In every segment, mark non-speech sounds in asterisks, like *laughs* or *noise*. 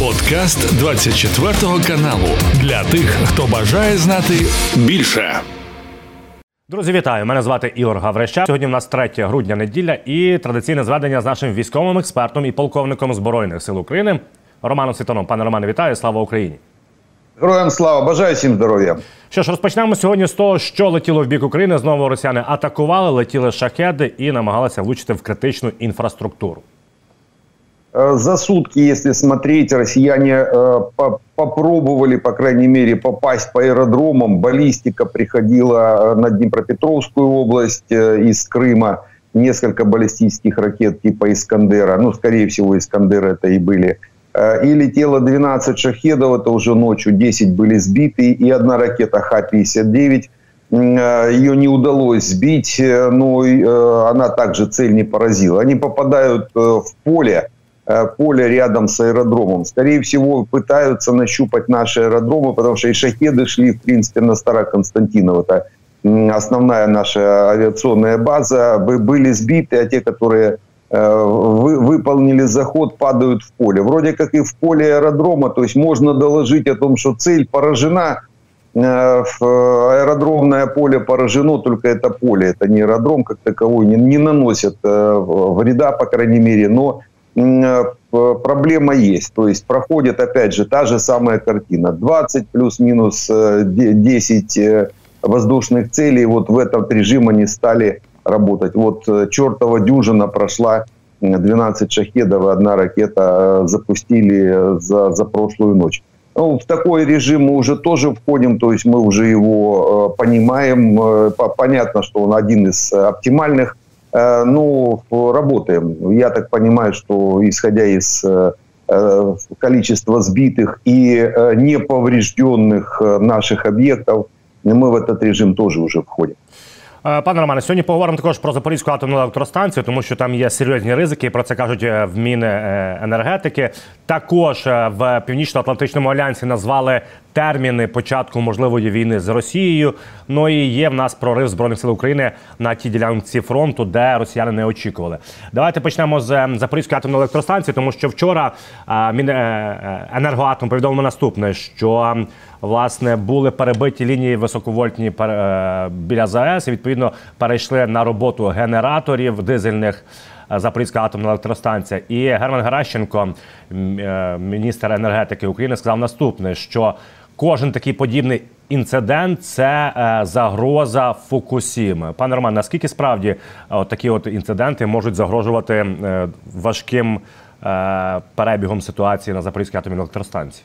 Подкаст 24 каналу для тих, хто бажає знати більше. Друзі, вітаю! Мене звати Ігор Гаврища. Сьогодні в нас 3 грудня неділя і традиційне зведення з нашим військовим експертом і полковником Збройних сил України Романом Світоном. Пане Романе, вітаю! Слава Україні! Героям слава, бажаю всім здоров'я. Що ж, розпочнемо сьогодні з того, що летіло в бік України. Знову росіяни атакували, летіли шахеди і намагалися влучити в критичну інфраструктуру. Э, за сутки, если смотреть, россияне э, по попробовали, по крайней мере, попасть по аэродромам. Баллистика приходила э, на Днепропетровскую область из Крыма. Несколько баллистических ракет типа «Искандера». Ну, скорее всего, «Искандер» это и были. И летело 12 шахедов, это уже ночью 10 были сбиты. И одна ракета Х-59 ее не удалось сбить, но она также цель не поразила. Они попадают в поле, поле рядом с аэродромом. Скорее всего, пытаются нащупать наши аэродромы, потому что и шахеды шли, в принципе, на Староконстантиново. Это основная наша авиационная база. Были сбиты, а те, которые э, выполнили заход, падают в поле. Вроде как и в поле аэродрома, то есть можно доложить о том, что цель поражена, э, аэродромное поле поражено, только это поле, это не аэродром как таковой, не, не наносят вреда, по крайней мере, но Э, проблема есть. То есть проходит, опять же, та же самая картина. 20 плюс-минус 10 э, э, воздушных целей. Вот в этот режим они стали работать. Вот чертова дюжина прошла 12 шахедов и одна ракета запустили за, за прошлую ночь. Ну, в такой режим мы уже тоже входим, то есть мы уже его понимаем. Понятно, что он один из оптимальных Э, ну, работаем. Я так понимаю, что исходя из э, э, количества сбитых и неповрежденных наших объектов, мы в этот режим тоже уже входим. Е, пане Романе, сьогодні поговоримо також про Запорізьку атомну електростанцію, тому що там є серйозні ризики. Про це кажуть е, в Міни е, енергетики. Також в північно-атлантичному альянсі назвали терміни початку можливої війни з Росією. Ну і є в нас прорив збройних сил України на тій ділянці фронту, де росіяни не очікували. Давайте почнемо з Запорізької атомної електростанції, тому що вчора Міненергоатом повідомив наступне, що власне були перебиті лінії високовольтні біля ЗАЕС. і Відповідно, перейшли на роботу генераторів дизельних. Запорізька атомна електростанція і Герман Геращенко, міністр енергетики України, сказав наступне: що кожен такий подібний інцидент це е, загроза Фукусіми. Пане Роман, наскільки справді е, от такі от інциденти можуть загрожувати е, важким перебігом ситуації на Запорізькій атомній електростанції?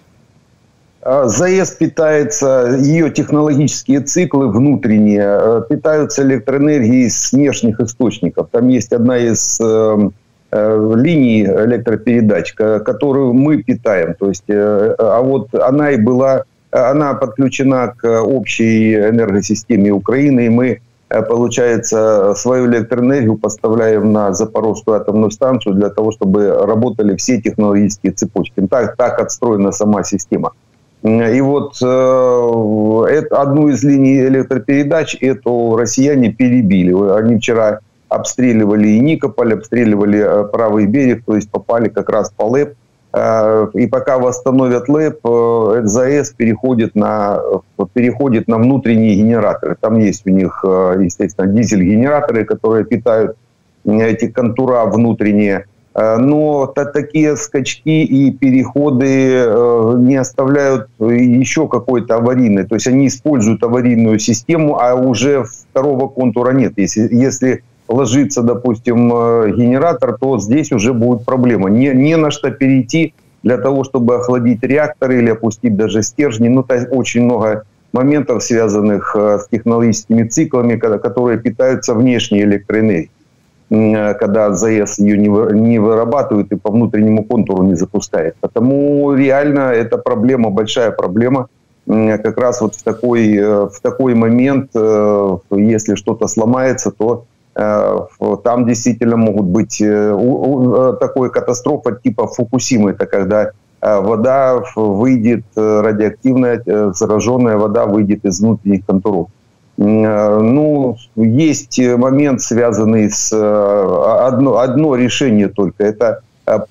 ЗАЭС питается, ее технологические циклы внутренние питаются электроэнергией с внешних источников. Там есть одна из э, э, линий электропередач, которую мы питаем. То есть, э, а вот она и была она подключена к общей энергосистеме Украины, и мы, э, получается, свою электроэнергию поставляем на Запорожскую атомную станцию для того, чтобы работали все технологические цепочки. Так, так отстроена сама система. И вот э, это, одну из линий электропередач эту россияне перебили. Они вчера обстреливали и Никополь, обстреливали э, правый берег, то есть попали как раз по ЛЭП. Э, и пока восстановят ЛЭП, э, ЗАЭС переходит на, переходит на внутренние генераторы. Там есть у них, э, естественно, дизель-генераторы, которые питают эти контура внутренние. Но такие скачки и переходы не оставляют еще какой-то аварийной. То есть они используют аварийную систему, а уже второго контура нет. Если, если ложится, допустим, э, генератор, то здесь уже будет проблема. Не, не на что перейти для того, чтобы охладить реакторы или опустить даже стержни. Ну, то очень много моментов, связанных э, с технологическими циклами, которые питаются внешней электроэнергией э, когда ЗАЭС ее не, вырабатывает и по внутреннему контуру не запускает. Потому реально это проблема, большая проблема. Как раз вот в такой, в такой момент, если что-то сломается, то там действительно могут быть э, э, такой катастрофа типа Фукусимы, это когда вода выйдет, радиоактивная, зараженная вода выйдет из внутренних контуров. Ну, есть момент, связанный с одно, одно решение только. Это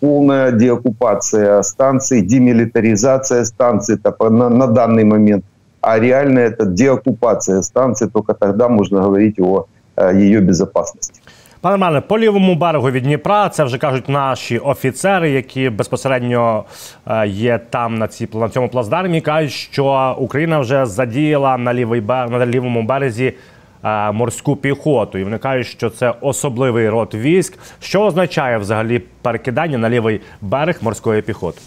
полная деоккупация станций, демилитаризация станций это на, на данный момент. А реально это деоккупация станций, только тогда можно говорить о ее безопасности. Пане Романе, по лівому берегу від Дніпра це вже кажуть наші офіцери, які безпосередньо е, є там на ці на цьому плацдармі. Кажуть, що Україна вже задіяла на лівий на лівому березі е, морську піхоту, і вони кажуть, що це особливий род військ. Що означає взагалі перекидання на лівий берег морської піхоти?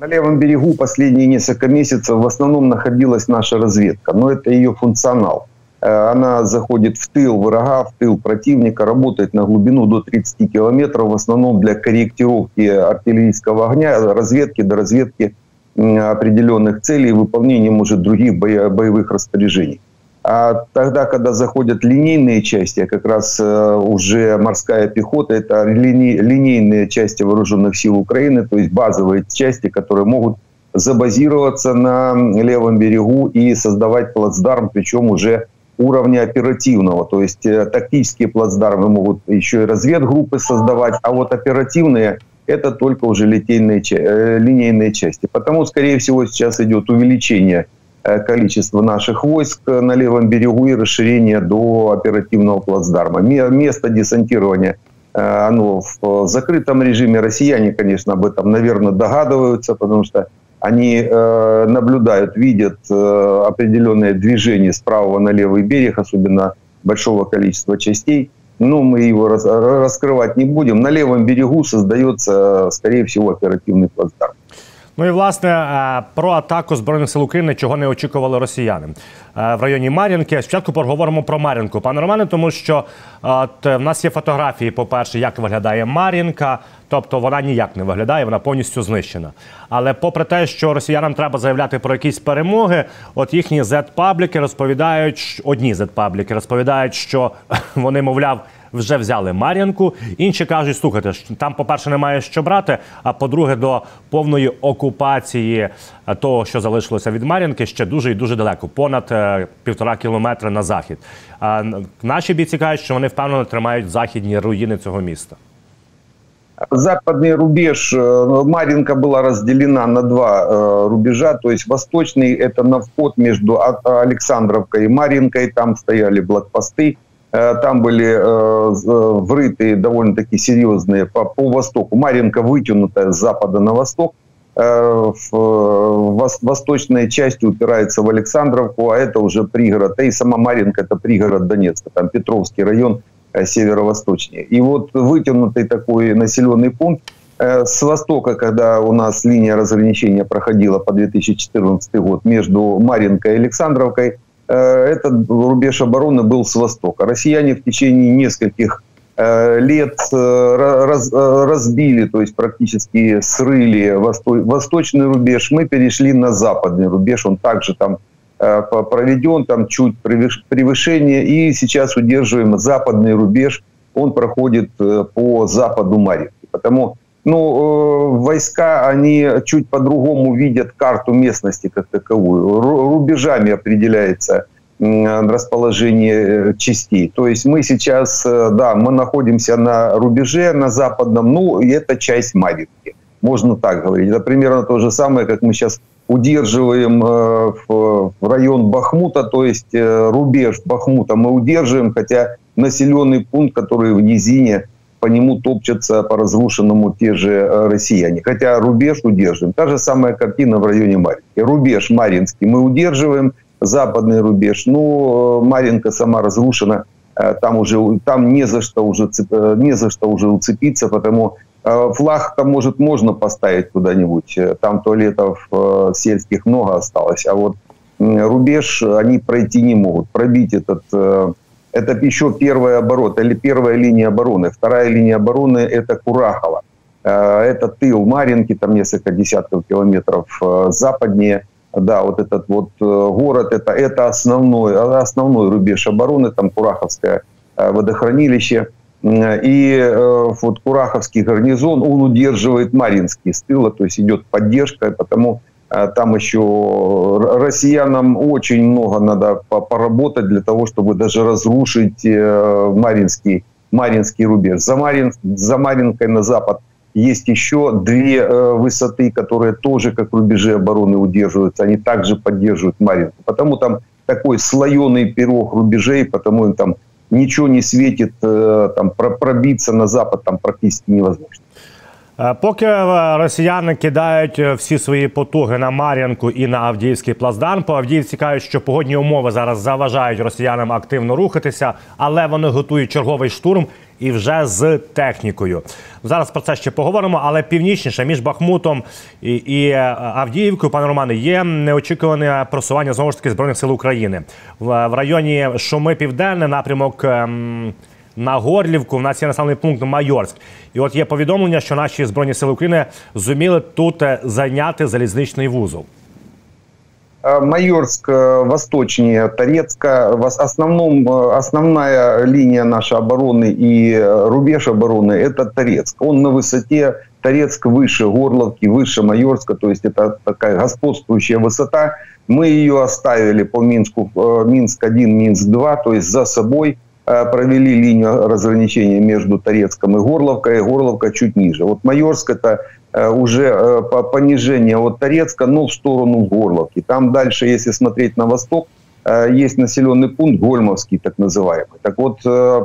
На левом берегу последние несколько месяцев в основном находилась наша разведка, но это ее функционал. Э, она заходит в тыл врага, в тыл противника, работает на глубину до 30 километров, в основном для корректировки артиллерийского огня, разведки до разведки определенных целей и выполнения, может, других боевых распоряжений. А тогда, когда заходят линейные части, а как раз э, уже морская пехота, это линейные части вооруженных сил Украины, то есть базовые части, которые могут забазироваться на левом берегу и создавать плацдарм, причем уже уровня оперативного. То есть э, тактические плацдармы могут еще и разведгруппы создавать, а вот оперативные это только уже линейные, э, линейные части. Потому, скорее всего, сейчас идет увеличение э, количества наших войск на левом берегу и расширение до оперативного плацдарма. Место десантирования оно в закрытом режиме. Россияне, конечно, об этом, наверное, догадываются, потому что они э, наблюдают, видят э, определенные движения с правого на левый берег, особенно большого количества частей. Но мы его раз, раскрывать не будем. На левом берегу создается, скорее всего, оперативный плацдарм. Ну і власне е, про атаку збройних сил України, чого не очікували росіяни е, в районі Мар'їнки. Спочатку поговоримо про Мар'їнку, пане Романе, тому що от, в нас є фотографії. По перше, як виглядає Мар'їнка, тобто вона ніяк не виглядає, вона повністю знищена. Але попри те, що росіянам треба заявляти про якісь перемоги, от їхні Z-пабліки розповідають, одні Z-пабліки розповідають, що *laughs* вони, мовляв вже взяли Мар'янку. Інші кажуть, слухайте, там, по-перше, немає що брати. А по-друге, до повної окупації е, того, що залишилося від Мар'янки, ще дуже і дуже далеко, понад е, півтора кілометри на захід. А наші бійці кажуть, що вони впевнено тримають західні руїни цього міста. Западный рубеж э, Маринка была разделена на два э, рубежа, то есть восточный это на вход между Александровкой и Маринкой, там стояли блокпосты, Э, там были э, э, врыты довольно-таки серьезные по, по востоку. Маринка вытянутая с запада на восток. Восточная часть упирается в Александровку, а это уже пригород. Да и сама Маринка это пригород Донецка, там Петровский район северо-восточнее. И вот вытянутый такой населенный пункт с востока, когда у нас линия разграничения проходила по 2014 год между Маринкой и Александровкой, Э, этот рубеж обороны был с востока. Россияне в течение нескольких э, лет э, раз, разбили, то есть практически срыли восточный рубеж. Мы перешли на западный рубеж, он также там проведен, там чуть превышение, и сейчас удерживаем западный рубеж, он проходит по западу Марьевки. Потому ну, войска, они чуть по-другому видят карту местности как таковую. Рубежами определяется расположение э, частей. То есть мы сейчас, э, да, мы находимся на рубеже, на западном, ну, и это часть Маринки. Можно так говорить. Это примерно то же самое, как мы сейчас удерживаем э, в район Бахмута, то есть рубеж Бахмута мы удерживаем, хотя населенный пункт, который в низине, по нему топчатся по разрушенному те же э, россияне. Хотя рубеж удерживаем. Та же самая картина в районе Маринки. Рубеж Маринский мы удерживаем, западный рубеж. Ну, э, Маринка сама разрушена, э, там уже там не за что уже не за что уже уцепиться, потому флаг там может можно поставить куда-нибудь. Там туалетов сельских много осталось, а вот рубеж они пройти не могут, пробить этот это еще первый оборот, или первая линия обороны. Вторая линия обороны – это Курахова. Э, это тыл Маринки, там несколько десятков километров э, западнее. Да, вот этот вот э, город, это, это основной, основной рубеж обороны, там Кураховское водохранилище. И вот Кураховский гарнизон, он удерживает Маринский с тыла, то есть идет поддержка, потому там еще россиянам очень много надо поработать для того, чтобы даже разрушить э, Маринский, Маринский рубеж. За, Марин, за Маринкой на запад есть еще две э, высоты, которые тоже как рубежи обороны удерживаются. Они также поддерживают Маринку. Потому там такой слоеный пирог рубежей, потому им там ничего не светит, э, там пробиться на запад там практически невозможно. Е, поки е, росіяни кидають е, всі свої потуги на Мар'янку і на Авдіївський плацдарм, по Авдіївці кажуть, що погодні умови зараз заважають росіянам активно рухатися, але вони готують черговий штурм і вже з технікою. Зараз про це ще поговоримо. Але північніше між Бахмутом і, і Авдіївкою, пане Романе, є неочікуване просування знову ж таки збройних сил України в, в районі Шуми Південне напрямок. Ем, на Горлівку. У нас є населений пункт Майорськ. І от є повідомлення, що наші збройні сили України зуміли тут зайняти залізничний вузол. Майорск восточнее Торецка. В основном, основная линия нашей обороны и рубеж обороны – это Торецк. Он на высоте, Торецк выше Горловки, выше Майорска, то есть это такая господствующая высота. Мы ее оставили по Минску, Минск-1, Минск-2, то есть за собой – Э, провели линию разграничения между Торецком и Горловкой, и Горловка чуть ниже. Вот Майорск это э, уже э, понижение от Торецка, но в сторону Горловки. Там дальше, если смотреть на восток, есть населенный пункт Гольмовский, так называемый. Так вот,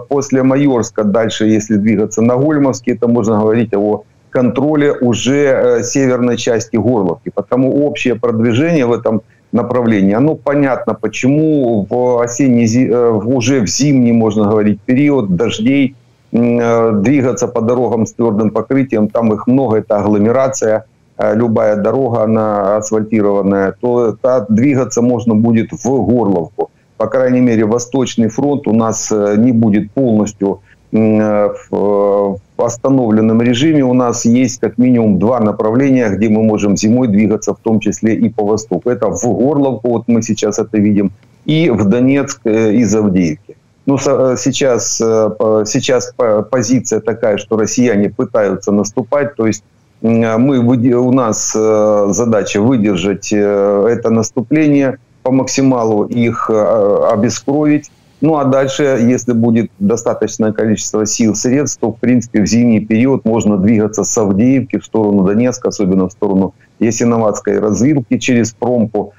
после Майорска дальше, если двигаться на Гольмовский, это можно говорить о контроле уже северной части Горловки. Потому общее продвижение в этом направлении. Оно понятно, почему в осенний, э, уже в зимний, можно говорить, период дождей э, двигаться по дорогам с твердым покрытием, там их много, это агломерация, э, любая дорога, она асфальтированная, то та, двигаться можно будет в Горловку. По крайней мере, Восточный фронт у нас не будет полностью в остановленном режиме у нас есть как минимум два направления, где мы можем зимой двигаться, в том числе и по востоку. Это в Горловку, вот мы сейчас это видим, и в Донецк э, из Авдеевки. Ну, э, сейчас, э, сейчас позиция такая, что россияне пытаются наступать, то есть мы, у нас задача выдержать это наступление, по максималу их обескровить, ну а дальше, если будет достаточное количество сил, средств, то, в принципе, в зимний период можно двигаться с Авдеевки в сторону Донецка, особенно в сторону Ясиноватской развилки через Промпу,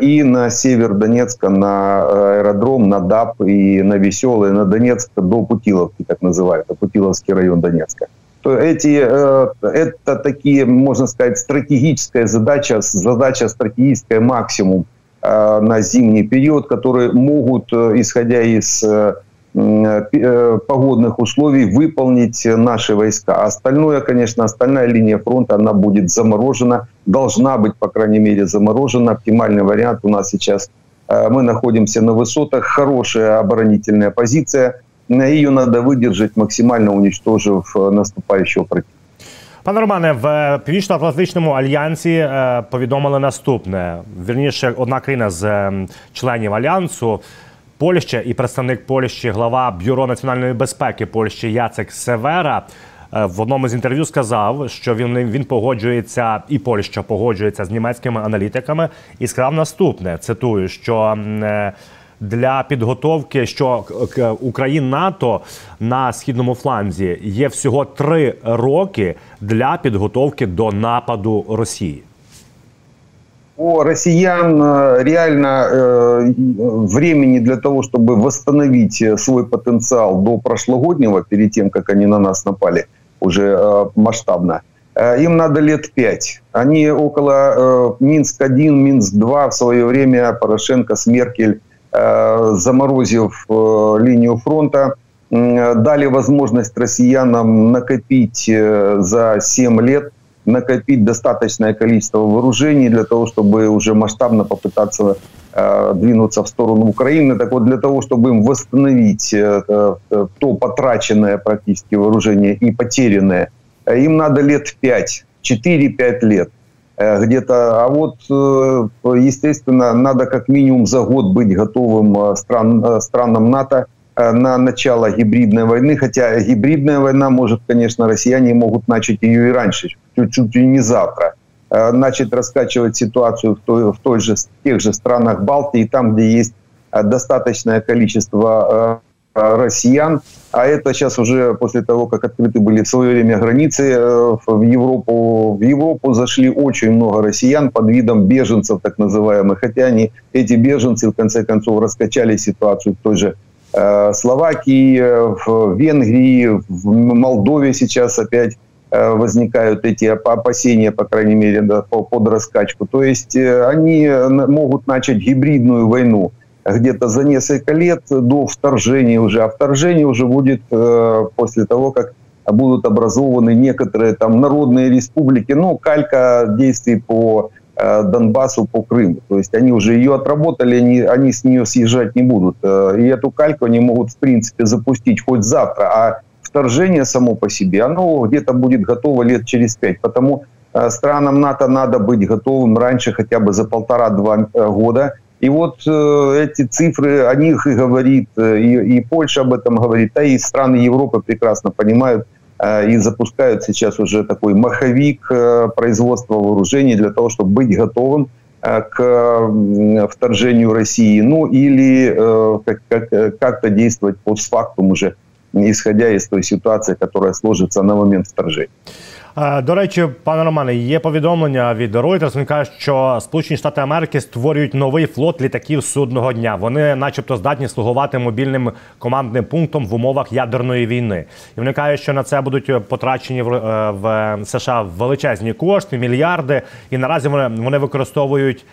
и на север Донецка, на аэродром, на ДАП и на Веселый, на Донецк до Путиловки, так называют, Путиловский район Донецка. То эти, э, это такие, можно сказать, стратегическая задача, задача стратегическая максимум Э, на зимний период, которые могут, э, исходя из э, погодных условий, выполнить наши войска. Остальное, конечно, остальная линия фронта, она будет заморожена, должна быть, по крайней мере, заморожена. Оптимальный вариант у нас сейчас, мы находимся на высотах, хорошая оборонительная позиция, ее надо выдержать, максимально уничтожив наступающего противника. Пане Романе, в Північно-Атлантичному альянсі е, повідомили наступне: вірніше, одна країна з е, членів альянсу. Польща і представник Польщі, глава бюро національної безпеки Польщі Яцек Севера е, в одному з інтерв'ю сказав, що він він погоджується, і Польща погоджується з німецькими аналітиками, і сказав наступне: цитую, що для підготовки, що у країн НАТО на східному фланзі є всього три роки для підготовки до нападу Росії. У россиян э, реально э, времени для того, чтобы восстановить свой потенциал до прошлогоднего, перед тем, как они на нас напали уже э, масштабно, э, им надо лет пять. Они около э, Минск-1, Минск-2 в свое время Порошенко с Меркель Э, заморозив э, линию фронта, дали возможность россиянам накопить э, за 7 лет накопить достаточное количество вооружений для того, чтобы уже масштабно попытаться двинуться в сторону Украины. Так вот, для того, чтобы им восстановить то потраченное практически вооружение и потерянное, им надо лет 5, 4-5 лет – Э, где-то. А вот, э, естественно, надо как минимум за год быть готовым э, стран, странам НАТО на начало гибридной войны, хотя гибридная война может, конечно, россияне могут начать ее и раньше, чуть-чуть и не завтра, начать раскачивать ситуацию в, той, в той же, в тех же странах Балтии, там, где есть достаточное количество россиян. А это сейчас уже после того, как открыты были в свое время границы в Европу, в Европу зашли очень много россиян под видом беженцев так называемых. Хотя они, эти беженцы в конце концов раскачали ситуацию в той же Словакии, в Венгрии, в Молдове сейчас опять Э, возникают эти опасения, по крайней мере, да, под раскачку. То есть э, они могут начать гибридную войну где-то за несколько лет до вторжения уже. А вторжение уже будет э, после того, как будут образованы некоторые там народные республики, ну, калька действий по Донбассу, по Крыму. То есть они уже ее отработали, они, они с нее съезжать не будут. И эту кальку они могут, в принципе, запустить хоть завтра, а вторжение само по себе, оно где-то будет готово лет через пять. Потому э, странам НАТО надо быть готовым раньше хотя бы за полтора-два э, года. И вот э, эти цифры, о них и говорит, и, и Польша об этом говорит, а и страны Европы прекрасно понимают и запускают сейчас уже такой маховик производства вооружений для того, чтобы быть готовым к вторжению России, ну или как-то действовать постфактум уже исходя із тої ситуації, яка сложиться на момент вторження. До речі, пане Романе, є повідомлення від Reuters, Він каже, що Сполучені Штати Америки створюють новий флот літаків судного дня. Вони, начебто, здатні слугувати мобільним командним пунктом в умовах ядерної війни. І вони кажуть, що на це будуть потрачені в, е, США величезні кошти, мільярди. І наразі вони, вони використовують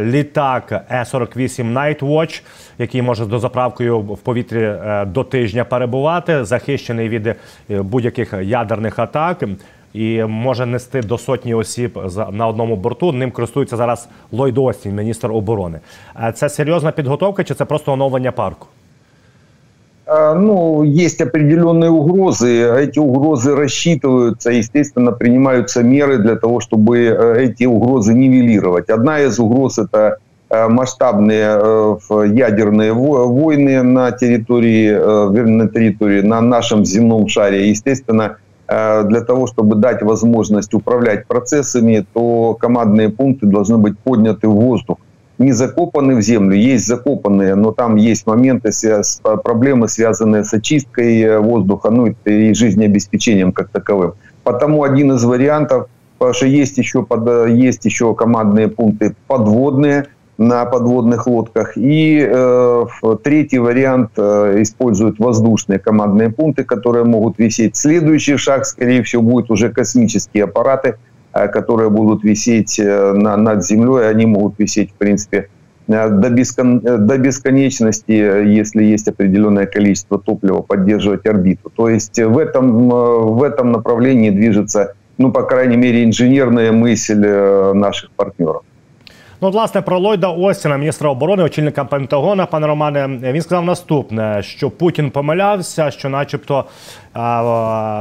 літак Е-48 Nightwatch, який може з дозаправкою в повітрі е, до тижня перебувати, захищений від е, будь-яких ядерних атак І може нести до сотні осіб на одному борту. Ним користується зараз Ллойд Остін, міністр оборони. Це серйозна підготовка, чи це просто оновлення парку? А, ну, есть определенные угрозы. Эти угрозы рассчитываются, естественно, принимаются меры для того, чтобы э, эти угрозы нивелировать. Одна из угроз – это э, масштабные э, ядерные войны на территории, на территории, на нашем земном шаре. Естественно, для того, чтобы дать возможность управлять процессами, то командные пункты должны быть подняты в воздух не закопаны в землю, есть закопанные, но там есть моменты, проблемы, связанные с очисткой э, воздуха, ну и жизнеобеспечением как таковым. Потому один из вариантов, потому что есть еще, под, э, есть еще командные пункты подводные, на подводных лодках. И э, третий вариант э, используют воздушные командные пункты, которые могут висеть. Следующий шаг, скорее всего, будет уже космические аппараты, Э, которые будут висеть э, на, над землей, они могут висеть, в принципе, э, до, бескон, до бесконечности, если есть определенное количество топлива, поддерживать орбиту. То есть в этом, в этом направлении движется, ну, по крайней мере, инженерная мысль наших партнеров. Ну, власне, про Ллойда Остіна, міністра оборони, очільника Пентагона, пане Романе, він сказав наступне: що Путін помилявся, що, начебто,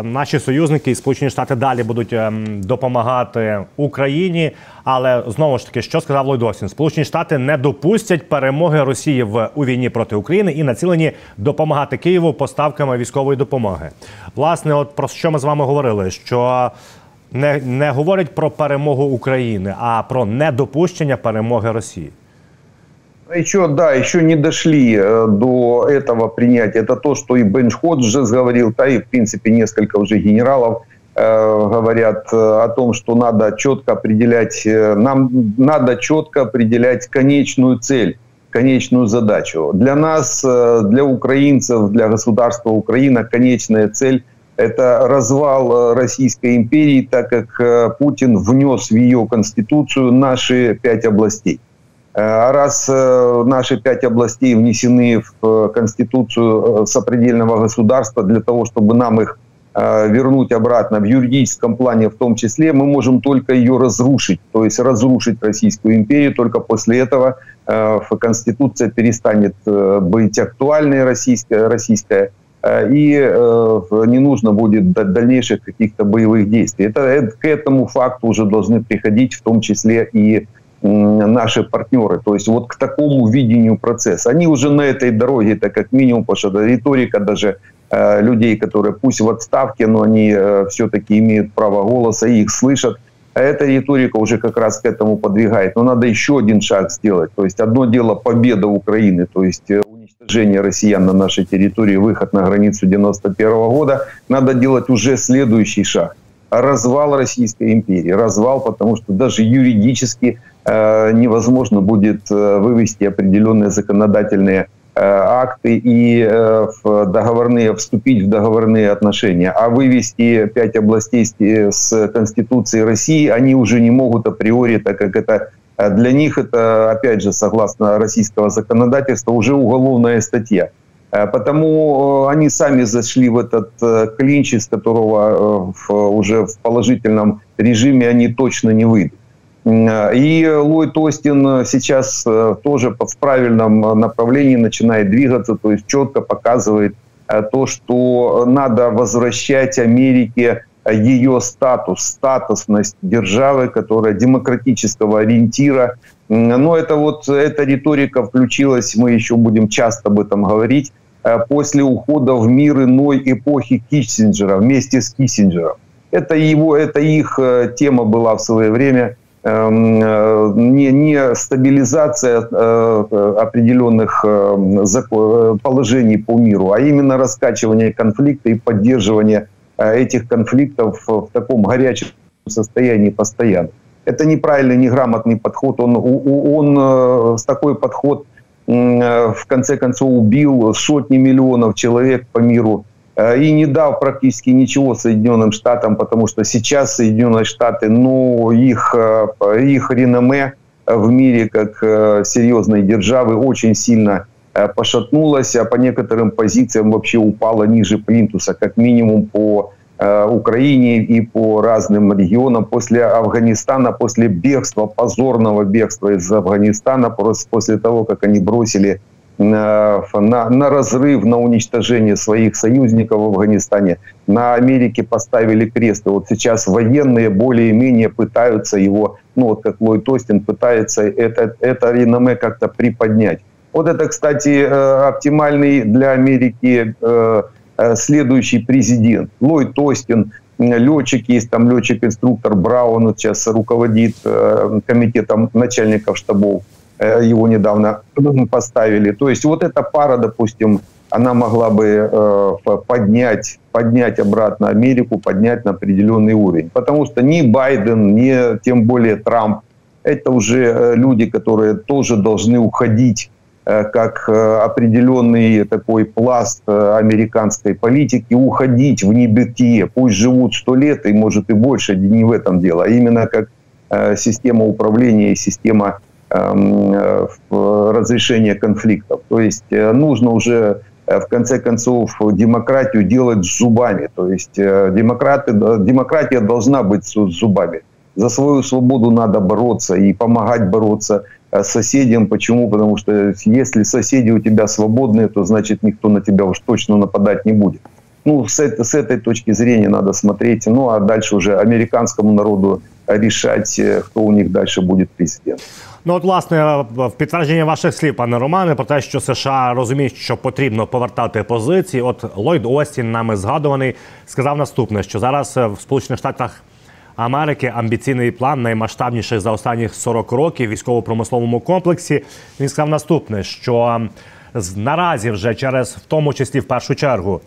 наші союзники і Сполучені Штати далі будуть ем, допомагати Україні. Але знову ж таки, що сказав Ллойд Остін? Сполучені Штати не допустять перемоги Росії в у війні проти України і націлені допомагати Києву поставками військової допомоги. Власне, от про що ми з вами говорили? Що не, не говорить про перемогу України, а про недопущення перемоги Росії. Еще, да, еще не дошли э, до этого принятия. Это то, что и Бен Ходжес говорил, да и, в принципе, несколько уже генералов э, говорят э, о том, что надо четко определять, э, нам надо четко определять конечную цель, конечную задачу. Для нас, э, для украинцев, для государства Украина конечная цель – это развал э, Российской империи, так как э, Путин внес в ее конституцию наши пять областей. Э, а раз наши пять областей внесены в конституцию сопредельного государства для того, чтобы нам их вернуть обратно в юридическом плане в том числе, мы можем только ее разрушить, то есть разрушить Российскую империю. Только после этого Конституция перестанет быть актуальной российская, российская и э, не нужно будет дальнейших каких-то боевых действий. Это, это, к этому факту уже должны приходить в том числе и наши партнеры. То есть вот к такому видению процесса. Они уже на этой дороге, это как минимум, потому что риторика даже э, людей, которые пусть в отставке, но они э, все-таки имеют право голоса, их слышат. А эта риторика уже как раз к этому подвигает. Но надо еще один шаг сделать. То есть одно дело победа Украины, то есть уничтожение россиян на нашей территории, выход на границу 91 года, надо делать уже следующий шаг. Развал Российской империи. Развал, потому что даже юридически э, невозможно будет э, вывести определенные законодательные э, акты и э, в договорные, вступить в договорные отношения. А вывести пять областей с Конституции России они уже не могут априори, так как это Э, для них это, опять же, согласно российского законодательства, уже уголовная статья. Э, потому э, они сами зашли в этот клинч, из которого уже в положительном режиме они точно не выйдут. И Ллойд Остин сейчас тоже в правильном направлении начинает двигаться, то есть четко показывает то, что надо возвращать Америке ее статус, статусность державы, которая демократического ориентира. Но это вот эта риторика включилась, мы еще будем часто об этом говорить, э, после ухода в мир иной эпохи Киссинджера вместе с Киссинджером. Это, его, это их э, тема была в свое время, эм, э, не, не стабилизация определенных положений по миру, а именно раскачивание конфликта и поддерживание этих конфликтов в таком горячем состоянии постоянно. Это неправильный, неграмотный подход. Он, он э, с такой подход э, в конце концов убил сотни миллионов человек по миру и не дал практически ничего Соединенным Штатам, потому что сейчас Соединенные Штаты, ну, их, их реноме в мире как серьезной державы очень сильно Э, пошатнулась, а по некоторым позициям вообще упала ниже плинтуса, как минимум по э, Украине и по разным регионам. После Афганистана, после бегства, позорного бегства из Афганистана, после того, как они бросили на, на, на разрыв, на уничтожение своих союзников в Афганистане. На Америке поставили крест. И вот сейчас военные более-менее пытаются его, ну вот как Ллойд Остин пытается это, это реноме как-то приподнять. Вот это, кстати, э, оптимальный для Америки э, э, следующий президент. Ллойд Остин, летчик есть, там летчик-инструктор Браун сейчас руководит комитетом начальников штабов. Его недавно поставили. То есть вот эта пара, допустим, она могла бы поднять, поднять обратно Америку, поднять на определенный уровень. Потому что ни Байден, ни тем более Трамп, это уже люди, которые тоже должны уходить как э, определенный такой пласт э, американской политики уходить в небытие. Пусть живут сто лет и, может, и больше, не в этом дело, а именно как система управления и система эм, разрешения конфликтов. То есть нужно уже в конце концов демократию делать с зубами. То есть демократы, демократия должна быть с зубами. За свою свободу надо бороться и помогать бороться Э, соседям. Почему? Потому что если соседи у тебя свободные, то значит никто на тебя уж точно нападать не будет. Ну, с, этой, с этой точки зрения надо смотреть. Ну, а дальше уже американскому народу решать, э, хто у них далі буде президент. Ну, от, власне, в підтвердження ваших слів, пане Романе, про те, що США розуміють, що потрібно повертати позиції. От Ллойд Остін, нами згадуваний, сказав наступне: що зараз в Сполучених Штатах Америки амбіційний план наймасштабніший за останні 40 років військово-промисловому комплексі. Він сказав наступне: що наразі вже через в тому числі в першу чергу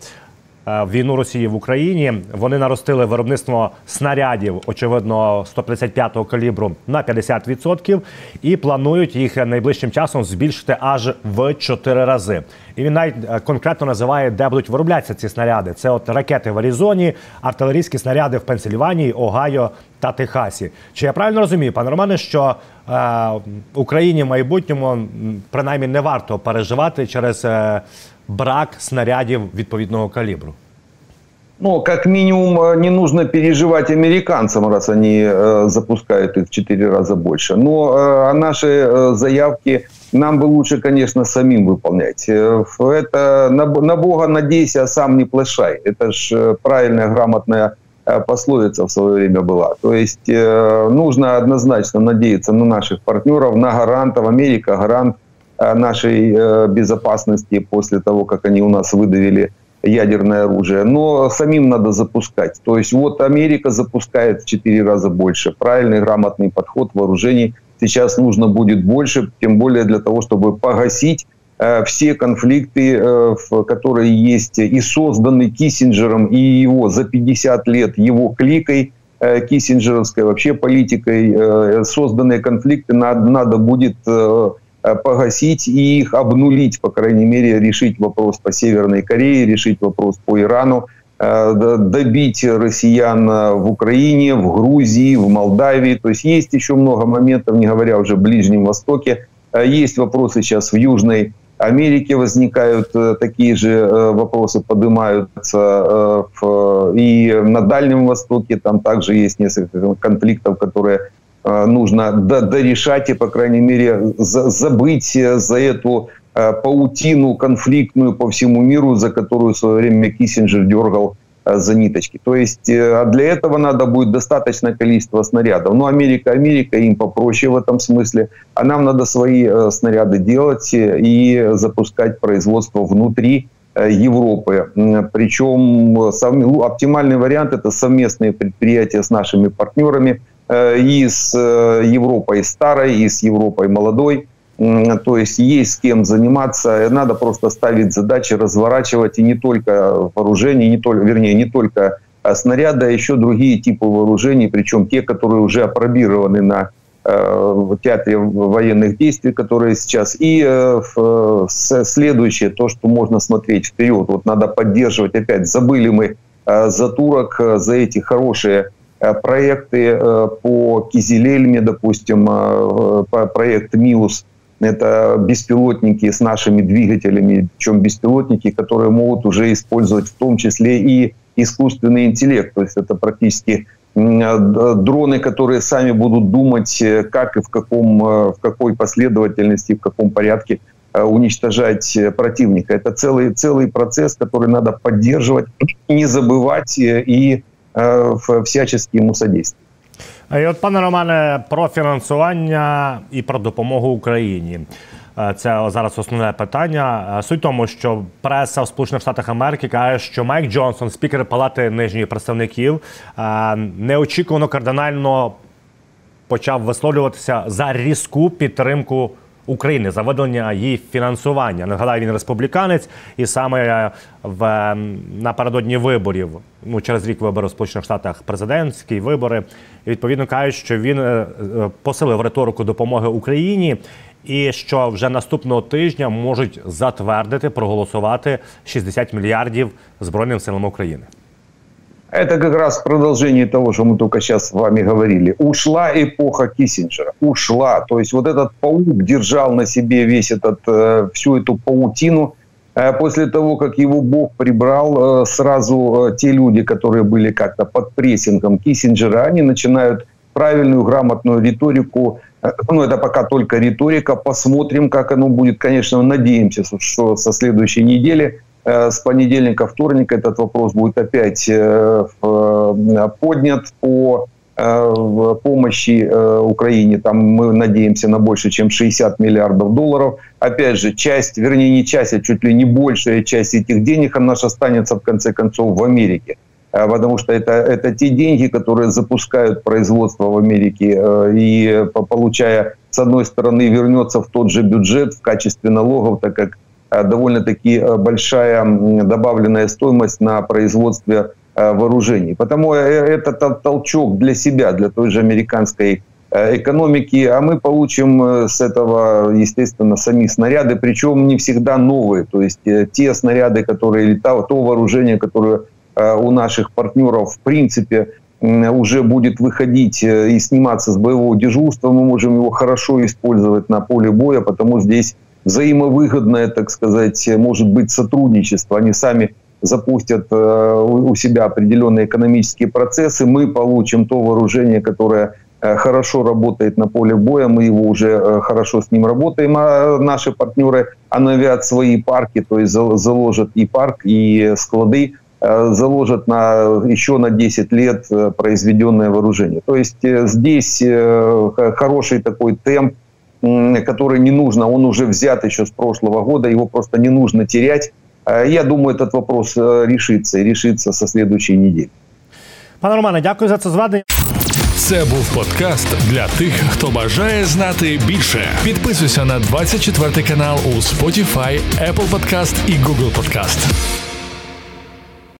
війну Росії в Україні. Вони наростили виробництво снарядів, очевидно, 155-го калібру на 50% і планують їх найближчим часом збільшити аж в 4 рази. І він навіть е, конкретно називає, де будуть вироблятися ці снаряди. Це от ракети в Аризоні, артилерійські снаряди в Пенсильванії, Огайо та Техасі. Чи я правильно розумію, пане Романе, що е, Україні в майбутньому принаймні не варто переживати через е, брак снарядів відповідного калібру? Ну, как минимум, э, не нужно переживать американцам, раз они э, запускают их в 4 раза больше. Но э, наши э, заявки нам бы лучше, конечно, самим выполнять. Э, это на, на Бога надейся, а сам не плашай. Это ж э, правильная, грамотная пословица в свое время была. То есть э, нужно однозначно надеяться на наших партнеров, на гарантов. Америка гарант Э, нашей э, безопасности после того, как они у нас выдавили ядерное оружие. Но самим надо запускать. То есть вот Америка запускает в 4 раза больше. Правильный, грамотный подход вооружений. Сейчас нужно будет больше, тем более для того, чтобы погасить все конфликты, которые есть и созданы Киссинджером и его за 50 лет его кликой, киссинджеровской вообще политикой, созданные конфликты надо будет погасить и их обнулить, по крайней мере, решить вопрос по Северной Корее, решить вопрос по Ирану, добить россиян в Украине, в Грузии, в Молдавии. То есть есть еще много моментов, не говоря уже о Ближнем Востоке. Есть вопросы сейчас в Южной Америке возникают такие же вопросы, поднимаются и на Дальнем Востоке, там также есть несколько конфликтов, которые нужно дорешать и, по крайней мере, забыть за эту паутину конфликтную по всему миру, за которую в свое время Киссинджер дергал за ниточки. То есть а для этого надо будет достаточное количество снарядов. Но Америка, Америка, им попроще в этом смысле. А нам надо свои снаряды делать и запускать производство внутри Европы. Причем ну, оптимальный вариант – это совместные предприятия с нашими партнерами и с Европой старой, и с Европой молодой – то есть есть с кем заниматься, надо просто ставить задачи, разворачивать и не только вооружение, не только, вернее, не только а снаряды, а еще другие типы вооружений, причем те, которые уже опробированы на э, театре военных действий, которые сейчас. И э, следующее, то, что можно смотреть вперед. Вот надо поддерживать, опять забыли мы э, за турок, э, за эти хорошие э, проекты э, по Кизилельме, допустим, проект МИУС, это беспилотники с нашими двигателями, причем беспилотники, которые могут уже использовать в том числе и искусственный интеллект. То есть это практически дроны, которые сами будут думать, э, как и в, каком, э, в какой последовательности, в каком порядке э, уничтожать противника. Это целый, целый процесс, который надо поддерживать, не забывать и всячески ему содействовать. І от, пане Романе, про фінансування і про допомогу Україні. Е, це зараз основне питання. Е, суть тому, що преса в Сполучених Штатах Америки каже, що Майк Джонсон, спікер Палати нижніх представників, е, неочікувано кардинально почав висловлюватися за різку підтримку України за виділення її фінансування. Нагадаю, він республіканець, і саме в напередодні виборів, ну через рік вибори в Сполучених Штатах президентські вибори. І відповідно кажуть, що він е, е, посилив риторику допомоги Україні. І що вже наступного тижня можуть затвердити проголосувати 60 мільярдів збройним силам України. Это как раз продолжение того, что мы только сейчас с вами говорили. Ушла эпоха Киссинджера. Ушла. То есть вот этот паук держал на себе весь этот, э, всю эту паутину. Э, после того, как его Бог прибрал, э, сразу те люди, которые были как-то под прессингом Киссинджера, они начинают правильную, грамотную риторику. Ну, это пока только риторика. Посмотрим, как оно будет. Конечно, надеемся, что со следующей недели с понедельника, вторника этот вопрос будет опять э, поднят по э, помощи Украине. Там мы надеемся на больше, чем 60 миллиардов долларов. Опять же, часть, вернее не часть, а чуть ли не большая часть этих денег, она же останется в конце концов в Америке. Потому что это, это те деньги, которые запускают производство в Америке и получая, с одной стороны, вернется в тот же бюджет в качестве налогов, так как Э, довольно-таки э, большая добавленная стоимость на производстве э, вооружений. Потому это толчок для себя, для той же американской экономики, а мы получим с этого, естественно, сами снаряды, причем не всегда новые, то есть те снаряды, которые летают, то вооружение, которое у наших партнеров в принципе уже будет выходить и сниматься с боевого дежурства, мы можем его хорошо использовать на поле боя, потому здесь взаимовыгодное, так сказать, может быть сотрудничество. Они сами запустят э, у себя определенные экономические процессы, мы получим то вооружение, которое э, хорошо работает на поле боя, мы его уже э, хорошо с ним работаем, а наши партнеры оновят свои парки, то есть заложат и парк, и склады, заложат на, еще на 10 лет произведенное вооружение. То есть здесь хороший такой темп, который не нужно, он уже взят еще с прошлого года, его просто не нужно терять. Я думаю, этот вопрос э, решится и решится со следующей недели. Пане Романе, дякую за це зведення. Це був подкаст для тих, хто бажає знати більше. Підписуйся на 24 канал у Spotify, Apple Podcast і Google Podcast.